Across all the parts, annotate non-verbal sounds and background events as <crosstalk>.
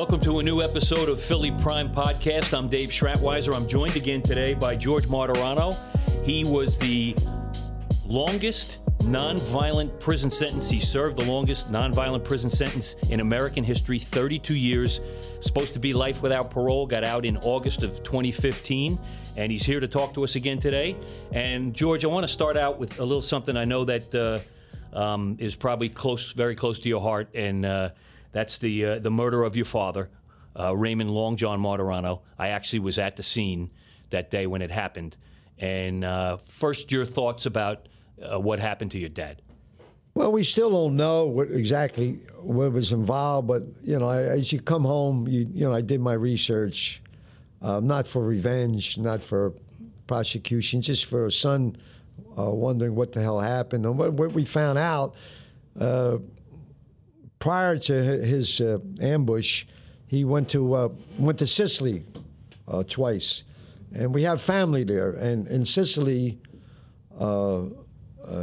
Welcome to a new episode of Philly Prime Podcast. I'm Dave Schratwieser. I'm joined again today by George Martorano. He was the longest nonviolent prison sentence. He served the longest nonviolent prison sentence in American history 32 years. Supposed to be life without parole. Got out in August of 2015. And he's here to talk to us again today. And George, I want to start out with a little something I know that uh, um, is probably close, very close to your heart. And uh, that's the, uh, the murder of your father, uh, Raymond Long John Martorano. I actually was at the scene that day when it happened. And uh, first, your thoughts about uh, what happened to your dad. Well, we still don't know what exactly what was involved, but you know, as you come home, you you know, I did my research, uh, not for revenge, not for prosecution, just for a son uh, wondering what the hell happened. And what, what we found out uh, prior to his uh, ambush, he went to uh, went to Sicily uh, twice, and we have family there. And in Sicily, uh,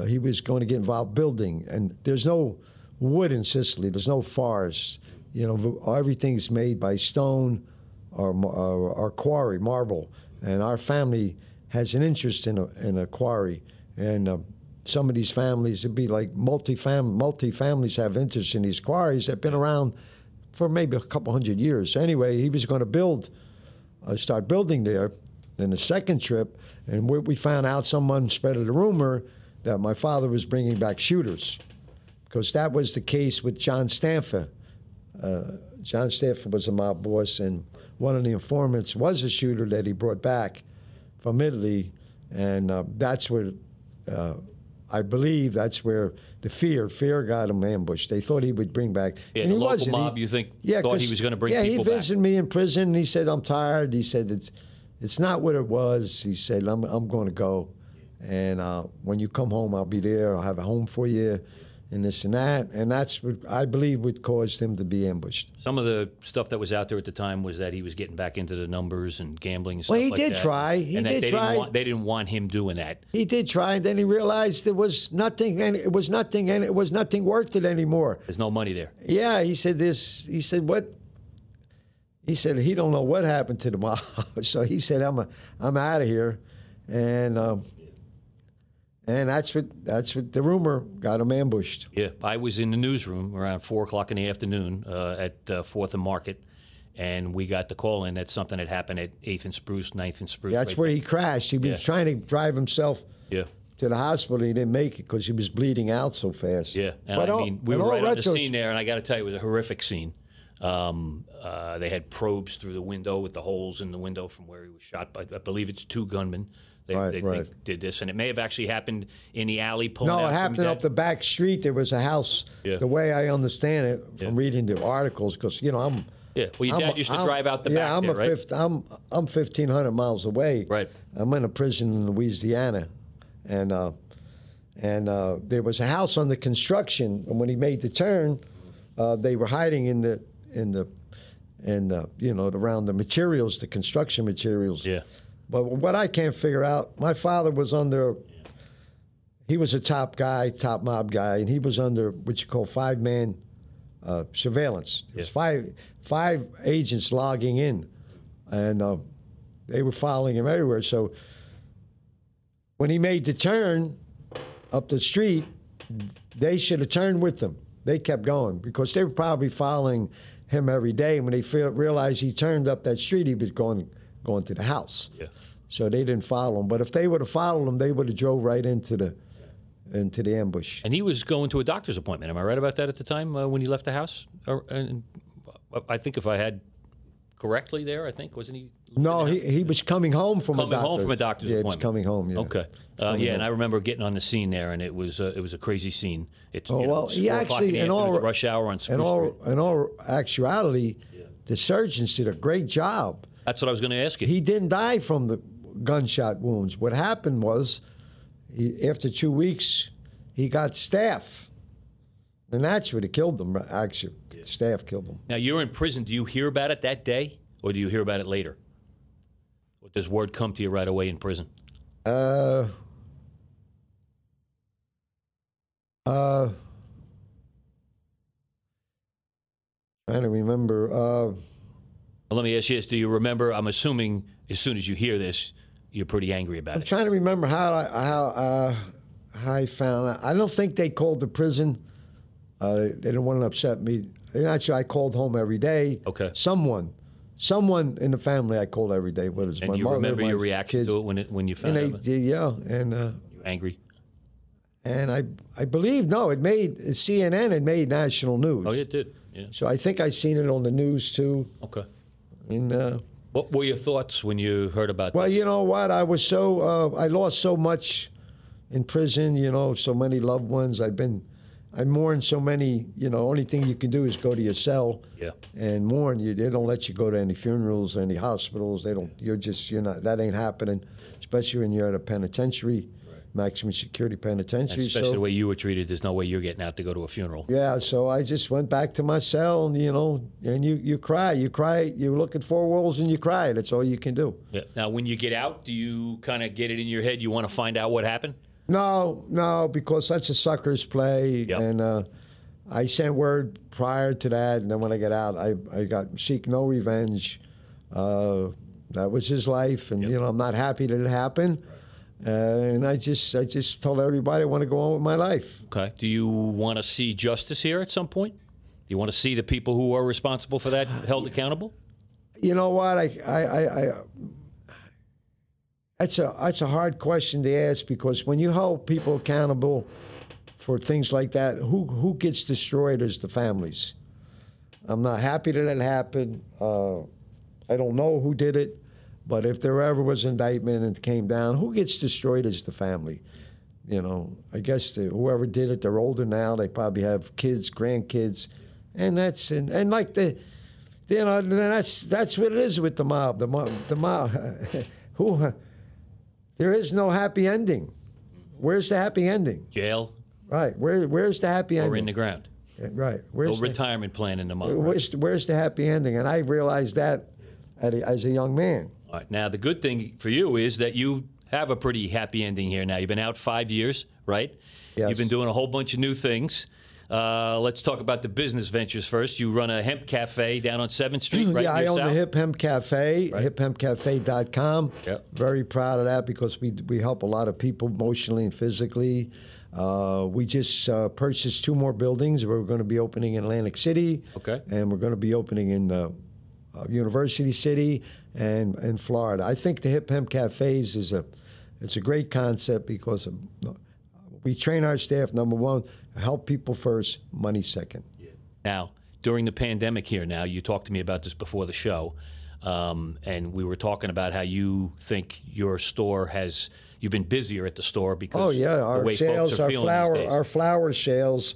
he was going to get involved building, and there's no wood in Sicily. There's no forest. You know, everything's made by stone or, or, or quarry, marble. And our family has an interest in a, in a quarry. And uh, some of these families, it'd be like multi-fam- multi-families have interest in these quarries that have been around for maybe a couple hundred years. Anyway, he was going to build, uh, start building there. Then the second trip, and we, we found out someone spread a rumor that my father was bringing back shooters, because that was the case with John Stanfa. Uh, John Stanfa was a mob boss, and one of the informants was a shooter that he brought back from Italy, and uh, that's where uh, I believe that's where the fear fear got him ambushed. They thought he would bring back. Yeah, and the he local wasn't. mob, He- you think, yeah, thought he was gonna bring yeah, he back. visited me in prison. And he said, "I'm tired." He said, "It's it's not what it was." He said, "I'm I'm going to go, and uh, when you come home, I'll be there. I'll have a home for you, and this and that." And that's what I believe would caused him to be ambushed. Some of the stuff that was out there at the time was that he was getting back into the numbers and gambling and stuff Well, he like did that. try. He and did they try. Didn't want, they didn't want him doing that. He did try, and then he realized there was nothing, and it was nothing, and it was nothing worth it anymore. There's no money there. Yeah, he said this. He said what? He said he don't know what happened to the mob. <laughs> so he said I'm a, I'm out of here, and um, and that's what that's what the rumor got him ambushed. Yeah, I was in the newsroom around four o'clock in the afternoon uh, at uh, Fourth and Market, and we got the call in that something had happened at Eighth and Spruce, 9th and Spruce. That's right where he crashed. He was trying to drive himself. Yeah, to the hospital. He didn't make it because he was bleeding out so fast. yeah. And But I all- mean, we were all right on the scene there, and I got to tell you, it was a horrific scene. Um, uh, they had probes through the window with the holes in the window from where he was shot. By, I believe it's two gunmen. They, Right, they right. think did this, and it may have actually happened in the alley. Pulling No, it happened up the back street. There was a house. Yeah. The way I understand it from Yeah. reading the articles, because you know I'm. Yeah, well, your I'm dad used to I'm- drive out the yeah, back I'm there, a right? fifth, I'm I'm fifteen hundred miles away. Right. I'm in a prison in Louisiana, and uh, and uh, there was a house under construction. And when he made the turn, uh, they were hiding in the in the and the, you know around the materials, the construction materials. Yeah. But what I can't figure out, my father was under. He was a top guy, top mob guy, and he was under what you call five man uh, surveillance. There was five five agents logging in, and uh, they were following him everywhere. So when he made the turn up the street, they should have turned with him. They kept going because they were probably following him every day. And when they feel, realized he turned up that street, he was going going to the house. Yeah. So they didn't follow him. But if they would have followed him, they would have drove right into the into the ambush. And he was going to a doctor's appointment. Am I right about that at the time uh, when he left the house? Or, and I think if I had correctly there, I think wasn't he? No, he, he was coming home from Coming a doctor. home from a doctor's yeah, appointment. he was coming home. Yeah. Okay. Uh, yeah, and I remember getting on the scene there, and it was uh, it was a crazy scene. It's Oh you know, well, it's he actually, in, all rush hour on Spruce in all Street. in all actuality, the surgeons did a great job. That's what I was going to ask you. He didn't die from the gunshot wounds. What happened was, he, after two weeks, he got staph. and that's what killed him. Actually, staph killed them. now you're in prison. Do you hear about it that day, or do you hear about it later? Or does word come to you right away in prison? Uh, uh, Trying to remember. Uh, Well, let me ask you this: Do you remember? I'm assuming as soon as you hear this, you're pretty angry about I'm it. trying to remember how I, how uh, how I found out. I don't think they called the prison. Uh, they didn't want to upset me. Actually, I called home every day. Okay. Someone, someone in the family, I called every day. Whether it's And my you mother, remember my your reaction kids. to it when it when you And found they, out? yeah, and uh, You were angry? and I I believe no, it made CNN. It made national news. Oh, it did. Yeah. So I think I seen it on the news too. Okay. And uh, What were your thoughts when you heard about well, this? you know what? I was so uh, I lost so much in prison. You know, so many loved ones. I've been I mourn so many. You know, only thing you can do is go to your cell Yeah. and mourn. You they don't let you go to any funerals, any hospitals. They don't. You're just you're not. That ain't happening. Especially when you're at a penitentiary, maximum security penitentiary. Especially so, the way you were treated, there's no way you're getting out to go to a funeral. Yeah, so I just went back to my cell, and you know, and you you cry, you cry, you look at four walls and you cry. That's all you can do. Yeah. Now, when you get out, do you kind of get it in your head? You want to find out what happened? No, no, because that's a sucker's play, Yep. and uh, I sent word prior to that, and then when I got out, I I got seek no revenge. Uh, that was his life, and you know, I'm not happy that it happened. Uh, and I just I just told everybody I want to go on with my life. Okay. Do you want to see justice here at some point? Do you want to see the people who are responsible for that held accountable? You know what? I, I, I, I that's a that's a hard question to ask because when you hold people accountable for things like that, who who gets destroyed is the families. I'm not happy that it happened. Uh, I don't know who did it, but if there ever was indictment and it came down, who gets destroyed is the family. You know, I guess the, whoever did it, they're older now. They probably have kids, grandkids, and that's and, and like the, you know, that's that's what it is with the mob. The mob, the mob, <laughs> who, there is no happy ending. Where's the happy ending? Jail Right. Where where's the happy or ending? Or in the ground? right. No Where's the, retirement plan in the mob. right? where's, where's the happy ending? And I realized that at a, as a young man. All right. Now, the good thing for you is that you have a pretty happy ending here now. You've been out five years, right? Yes. You've been doing a whole bunch of new things. Uh, let's talk about the business ventures first. You run a hemp cafe down on 7th Street, <clears throat> right yeah, I own South? the Hip Hemp Cafe, hiphempcafe.com. Yep. Very proud of that because we, we help a lot of people emotionally and physically. Uh, we just uh, purchased two more buildings. We're going to be opening in Atlantic City. Okay. And we're going to be opening in the uh, University City and in Florida. I think the Hip Hemp Cafes is a it's a great concept because we train our staff number one help people first, money second. Now, during the pandemic here now, you talked to me about this before the show, um, and we were talking about how you think your store has, you've been busier at the store because Oh yeah, the our way sales, are our flower, our flower sales,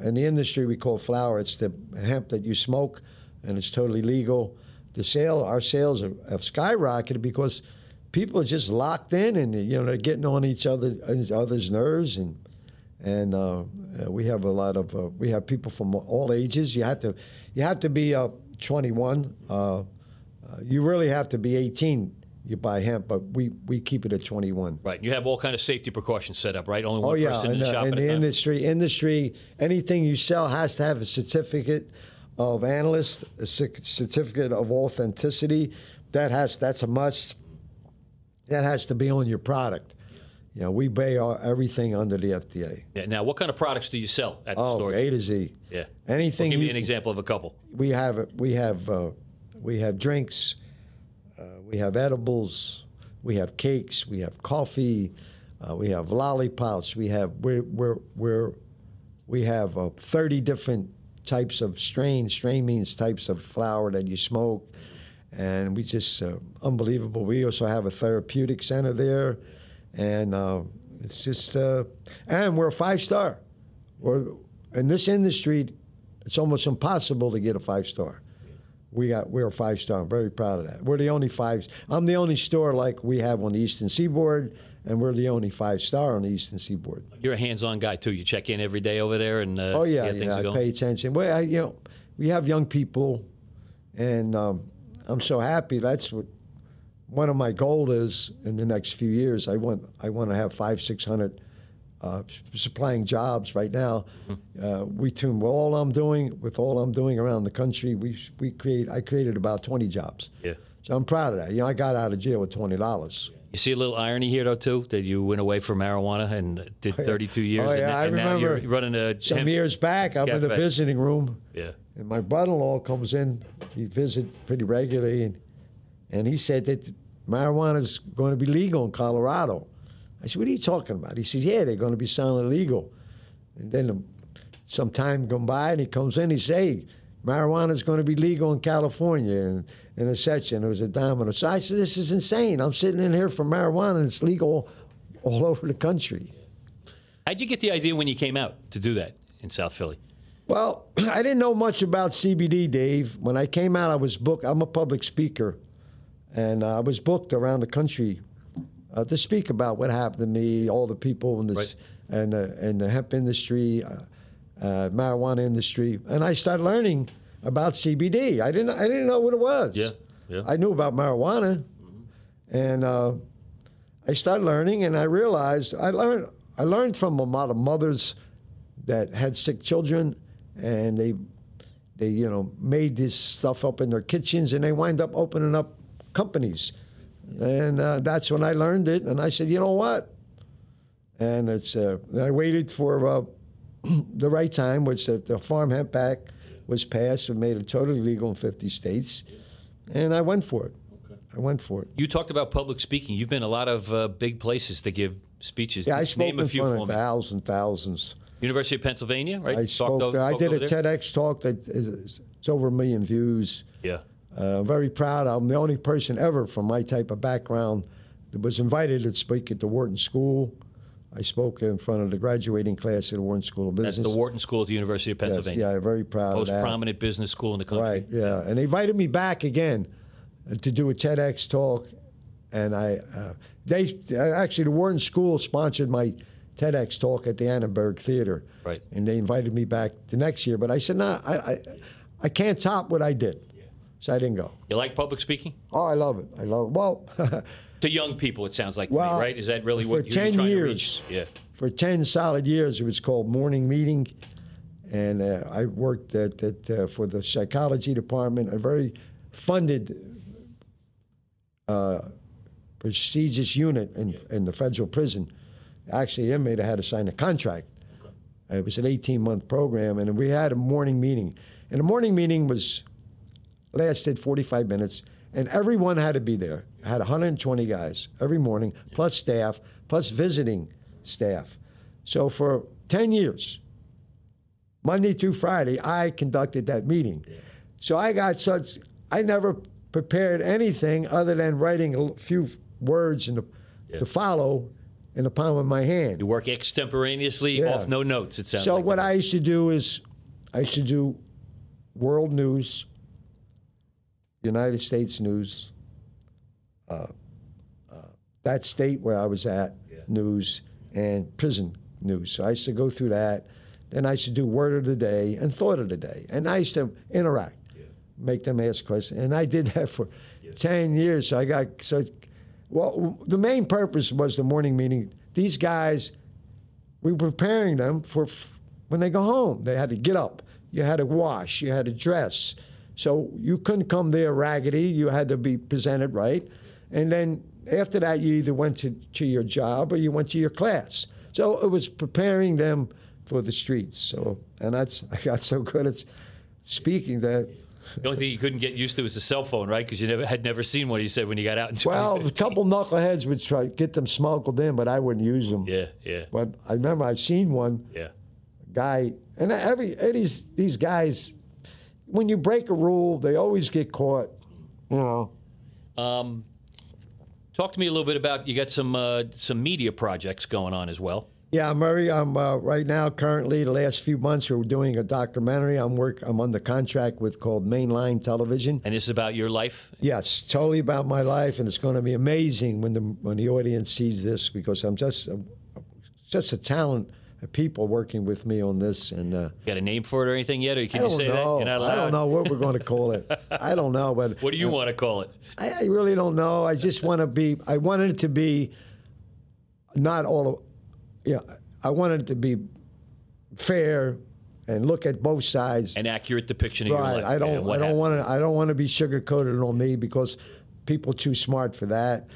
in the industry we call flower. It's the hemp that you smoke, and it's totally legal. The sale, our sales have, have skyrocketed because people are just locked in, and you know they're getting on each other, each other's nerves, and and uh, uh, we have a lot of uh, we have people from all ages. You have to you have to be uh, 21. Uh, uh, you really have to be 18. You buy hemp, but we, we keep it at 21. Right, you have all kind of safety precautions set up, right? Only one Oh yeah, person in the uh, shop in at the time. industry, industry, anything you sell has to have a certificate of analyst, a certificate of authenticity. That has that's a must. That has to be on your product. You know, we pay our, everything under the FDA. Yeah. Now, what kind of products do you sell at the Oh, store? A to Z. Yeah. Anything Well, give me you- an example of a couple. we have we have uh, we have drinks, uh, we have edibles, we have cakes, we have coffee, uh, we have lollipops, we have we're we're, we're we have uh, thirty different types of strain. Strain means types of flower that you smoke, and we just uh, unbelievable. We also have a therapeutic center there, and uh, it's just uh, and we're a five star. We're in this industry. It's almost impossible to get a five star. We got we're a five star. I'm very proud of that. We're the only five. I'm the only store like we have on the Eastern Seaboard, and we're the only five star on the Eastern Seaboard. You're a hands-on guy too. You check in every day over there and uh, Oh see yeah, yeah. are I going. pay attention. Well, I, you know, we have young people, and um, I'm so happy. That's what one of my goals is in the next few years. I want I want to have five six hundred uh, supplying jobs right now. Uh, we tune with all I'm doing with all I'm doing around the country. We we create I created about 20 jobs. Yeah. So I'm proud of that. You know, I got out of jail with twenty dollars. You see a little irony here, though, too, that you went away from marijuana and did 32 years, Oh, and, yeah, now- I and now remember you're running a Some hemp- years back, I'm in the visiting room, Yeah. and my brother-in-law comes in. He visits pretty regularly, and and he said that marijuana is going to be legal in Colorado. I said, "What are you talking about?" He says, "Yeah, they're going to be selling it legal." And then um, some time gone by, and he comes in. He says, "Hey, marijuana is going to be legal in California," and in a section it was a domino. So I said, "This is insane. I'm sitting in here for marijuana, and it's legal all <laughs> over the country." How'd you get the idea when you came out to do that in South Philly? Well, <clears throat> I didn't know much about CBD, Dave. When I came out, I was booked. I'm a public speaker, and uh, I was booked around the country uh, to speak about what happened to me, all the people in this Right. and the and the hemp industry, uh, uh, marijuana industry, and I started learning about CBD. I didn't I didn't know what it was. Yeah, yeah. I knew about marijuana, and uh, I started learning, and I realized I learned I learned from a lot of mothers that had sick children, and they they you know made this stuff up in their kitchens, and they wind up opening up companies, and uh, that's when I learned it, and I said, you know what, and it's uh, I waited for uh, <clears throat> the right time, which the, the Farm Hemp Act was passed and made it totally legal in 50 states, and I went for it. I went for it. You talked about public speaking. You've been a lot of uh, big places to give speeches. Yeah, I spoke Name a in few front of thousands, thousands. University of Pennsylvania, right? I Talked spoke. over- I did a there? TEDx talk that is it's over a million views. Yeah. Uh, I'm very proud. I'm the only person ever from my type of background that was invited to speak at the Wharton School. I spoke in front of the graduating class at the Wharton School of Business. That's the Wharton School at the University of Yes, Pennsylvania. yeah, very proud Most of that. prominent business school in the country. Right, yeah. And they invited me back again uh, to do a TEDx talk. And I, uh, they uh, actually, the Wharton School sponsored my TEDx talk at the Annenberg Theater. Right. And they invited me back the next year. But I said, no, I, I, I can't top what I did. So I didn't go. You like public speaking? Oh, I love it. I love it. Well, <laughs> To young people, it sounds like, to Well, me, right? Is that really what you're 10 trying to years. reach? Yeah. for 10 solid years, it was called Morning Meeting. And uh, I worked at, at, uh, for the psychology department, a very funded, uh, prestigious unit in, in the federal prison. Actually, the inmate had to sign a contract. It was an 18 month program, and we had a morning meeting. And the morning meeting was lasted 45 minutes, and everyone had to be there. I had 120 guys every morning, plus staff, plus visiting staff. So for 10 years, Monday through Friday, I conducted that meeting. So I got such, I never prepared anything other than writing a few words in the, to follow in the palm of my hand. You work extemporaneously Yeah. off no notes, it sounds So like. what I used to do is, I used to do world news, United States news, uh, uh, that state where I was at news, and prison news. So I used to go through that. Then I used to do word of the day and thought of the day, and I used to interact, make them ask questions, and I did <laughs> that for ten years. So I got so. Well, the main purpose was the morning meeting. These guys we were preparing them for f- when they go home. They had to get up. You had to wash. You had to dress. So you couldn't come there raggedy. You had to be presented right. And then after that, you either went to, to your job or you went to your class. So it was preparing them for the streets. So and that's <laughs> I got so good at speaking that The only thing you couldn't get used to was the cell phone, right? Because you never had never seen one. You said when you got out in well, a couple knuckleheads would try to get them smuggled in, but I wouldn't use them. Yeah, yeah, But I remember I seen one. yeah. guy, and every these these guys, when you break a rule, they always get caught. You know. Um, talk to me a little bit about you got some uh, some media projects going on as well. Yeah, Murray. I'm uh, right now currently the last few months we're doing a documentary. I'm work. I'm under contract with called Mainline Television. And this is about your life. Yes, totally about my life, and it's going to be amazing when the when the audience sees this because I'm just a, just a talent people working with me on this, and uh, Got a name for it or anything yet, or can I you say know. that? You're not I don't know what we're going to call it. <laughs> I don't know, but What do you want to call it? I, I really don't know. I just want to be. I wanted it to be not all of. Yeah, I wanted it to be fair and look at both sides. An accurate depiction of your life. I don't. I don't want to. I don't want to be sugar coated on me because people too smart for that,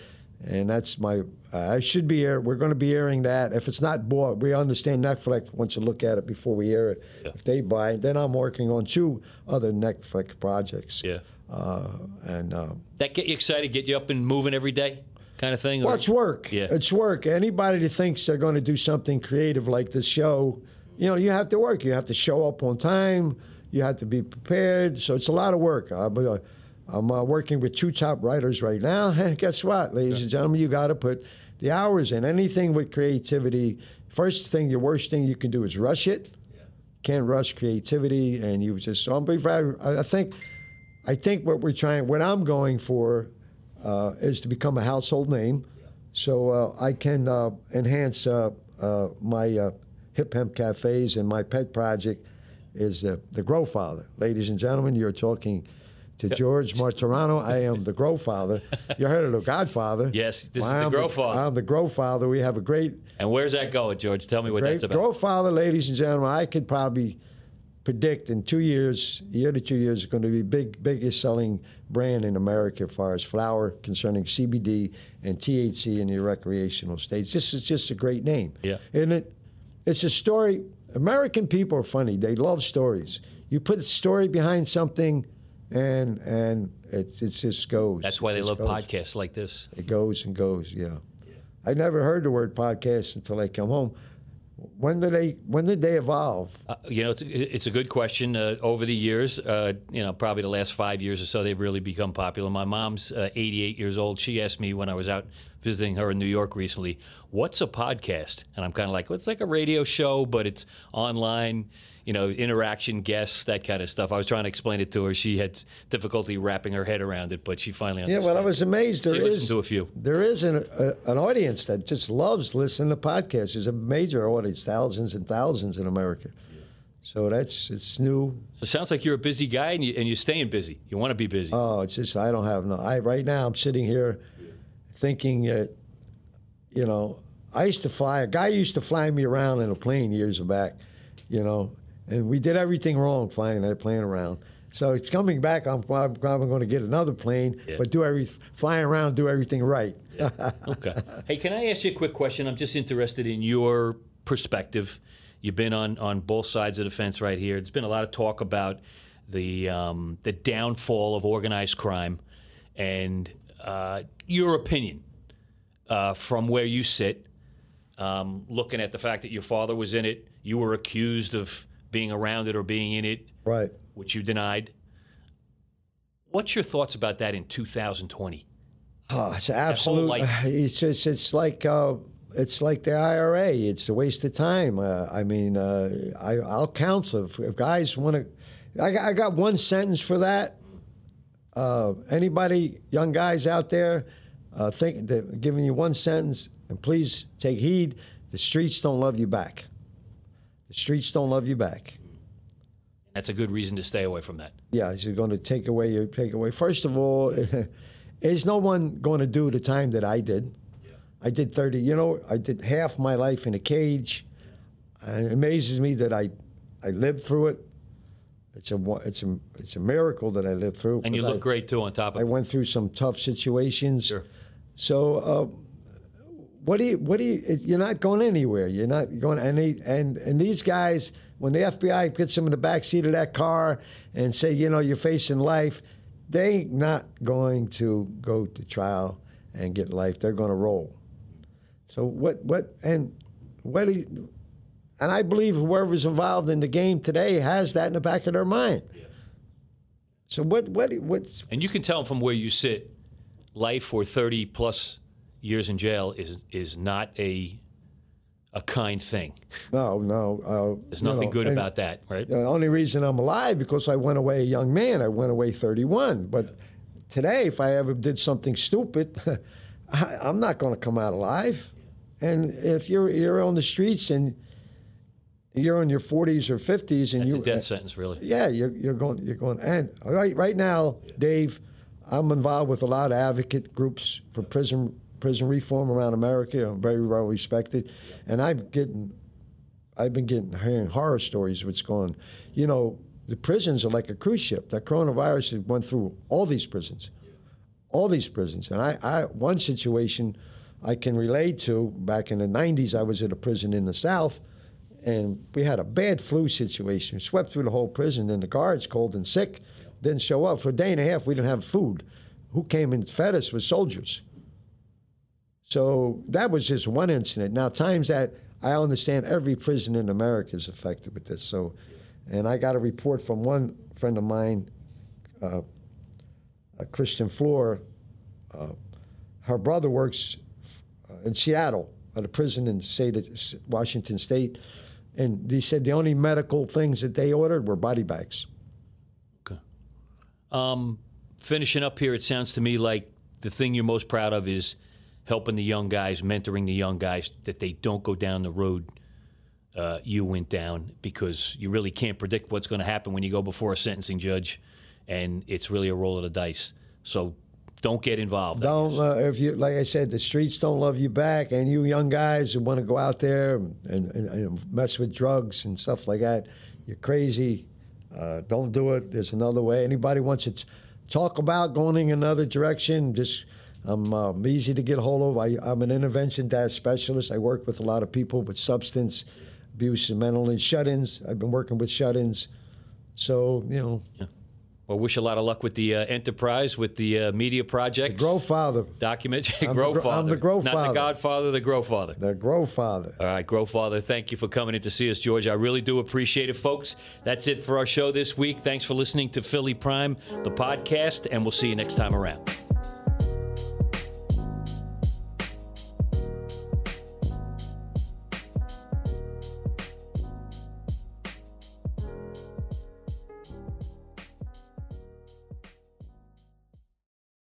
and that's my. I should be air. We're going to be airing that. If it's not bought, we understand Netflix wants to look at it before we air it. If they buy it, then I'm working on two other Netflix projects. Yeah. Uh, and. Uh, That get you excited, get you up and moving every day, kind of thing. Well, or- it's work. Yeah. It's work. Anybody that thinks they're going to do something creative like this show, you know, you have to work. You have to show up on time. You have to be prepared. So it's a lot of work. Uh, but, uh, I'm uh, working with two top writers right now. <laughs> Guess what, ladies and gentlemen? You got to put the hours in. Anything with creativity, first thing, the worst thing you can do is rush it. Can't rush creativity, and you just. So I'm be very. I think, I think what we're trying, what I'm going for, uh, is to become a household name, so uh, I can uh, enhance uh, uh, my uh, hip hemp cafes and my pet project is uh, the Grow Father. Ladies and gentlemen, you're talking to George <laughs> Martorano. I am the Grow Father. You heard of the Godfather? <laughs> Yes, this is I the Grow Father. I'm the Grow Father. We have a great And where's that going, George? Tell me what that's about. Grow Father, ladies and gentlemen, I could probably predict in two years, year to two years, is going to be big, biggest selling brand in America as far as flower concerning CBD and THC in the recreational states. This is just a great name. Yeah. And it, it's a story. American people are funny. They love stories. You put a story behind something, and and it, it just goes. That's why they love goes. podcasts like this. It goes and goes. Yeah. I never heard the word podcast until I come home. When did they? When did they evolve? Uh, you know, it's, it's a good question. Uh, over the years, uh, you know, probably the last five years or so, they've really become popular. My mom's uh, 88 years old. She asked me when I was out visiting her in New York recently, "What's a podcast?" And I'm kind of like, well, "It's like a radio show, but it's online." You know, interaction, guests, that kind of stuff. I was trying to explain it to her. She had difficulty wrapping her head around it, but she finally Yeah. Well, I was amazed. There She is to a few. There is an a, an audience that just loves listening to podcasts. There's a major audience, thousands and thousands in America. So that's it's new. So it sounds like you're a busy guy and, you, and you're staying busy. You want to be busy. Oh, it's just I don't have no. I right now I'm sitting here thinking, that, you know, I used to fly. A guy used to fly me around in a plane years back, you know, and we did everything wrong flying that plane around. So it's coming back. I'm probably going to get another plane, Yeah. but do every flying around, do everything right. Okay. Hey, can I ask you a quick question? I'm just interested in your perspective. You've been on, on both sides of the fence right here. There's been a lot of talk about the um, the downfall of organized crime, and uh, your opinion uh, from where you sit, um, looking at the fact that your father was in it, you were accused of being around it or being in it, right. which you denied. What's your thoughts about that in 2020? Oh, it's whole, absolute. like- it's it's like uh, it's like the IRA. It's a waste of time. Uh, I mean, uh, I, I'll counsel if, if guys want to. I, I got one sentence for that. Uh, anybody, young guys out there, uh, think they're giving you one sentence, and please take heed. The streets don't love you back. The streets don't love you back. That's a good reason to stay away from that. Yeah, you're going to take away your take away. First of all, <laughs> is no one going to do the time that I did. I did 30. You know, I did half my life in a cage. And it amazes me that I, I lived through it. It's a it's a it's a miracle that I lived through. And you look I, great too on top of it. I it. went through some tough situations. Sure. So, uh, what do you? What do you? You're not going anywhere. You're not going. And they, and and these guys, when the FBI gets them in the back seat of that car and say, you know, you're facing life, they not going to go to trial and get life. They're going to roll. So what? What? And what do you? And I believe whoever's involved in the game today has that in the back of their mind. So what? What? What's And you can tell from where you sit, life for 30 plus years in jail is is not a a kind thing. no, no. Uh, There's nothing know, good about that, right? The only reason I'm alive because I went away a young man. I went away 31. But today, if I ever did something stupid, <laughs> I, I'm not going to come out alive. And if you're you're on the streets and you're in your 40s or 50s and It's you a death sentence, really. yeah, you're, you're going. You're going. And right, right now, Dave, I'm involved with a lot of advocate groups for prison prison reform around America. I'm very well respected, and I'm getting I've been getting hearing horror stories. What's going? You know, the prisons are like a cruise ship. That coronavirus has went through all these prisons, all these prisons. And I, I one situation I can relate to back in the '90s. I was at a prison in the South, and we had a bad flu situation. We swept through the whole prison, and the guards, cold and sick, didn't show up for a day and a half. We didn't have food. Who came and fed us was soldiers. So that was just one incident. Now times that I understand every prison in America is affected with this. So, and I got a report from one friend of mine, uh, Christian Floor. Uh, her brother works uh, in Seattle at a prison in state Washington State, and he said the only medical things that they ordered were body bags. Okay. Um, finishing up here, it sounds to me like the thing you're most proud of is helping the young guys, mentoring the young guys, that they don't go down the road uh, you went down because you really can't predict what's going to happen when you go before a sentencing judge, and it's really a roll of the dice. So don't get involved. Don't uh, if you like I said, the streets don't love you back, and you young guys who want to go out there and, and, and, mess with drugs and stuff like that, you're crazy. Uh, don't do it. There's another way. Anybody wants to talk about going in another direction, just I'm um, easy to get a hold of. I, am an intervention dad specialist. I work with a lot of people with substance abuse and mental and shut-ins. I've been working with shut-ins, so you know. Yeah. Well, wish a lot of luck with the uh, enterprise, with the uh, media project. The Grow Father. Document. <laughs> grow the, Father. I'm the Grow Not the Godfather, the Grow Father. The Grow Father. All right, Grow Father, thank you for coming in to see us, George. I really do appreciate it, folks. That's it for our show this week. Thanks for listening to Philly Prime, the podcast, and we'll see you next time around.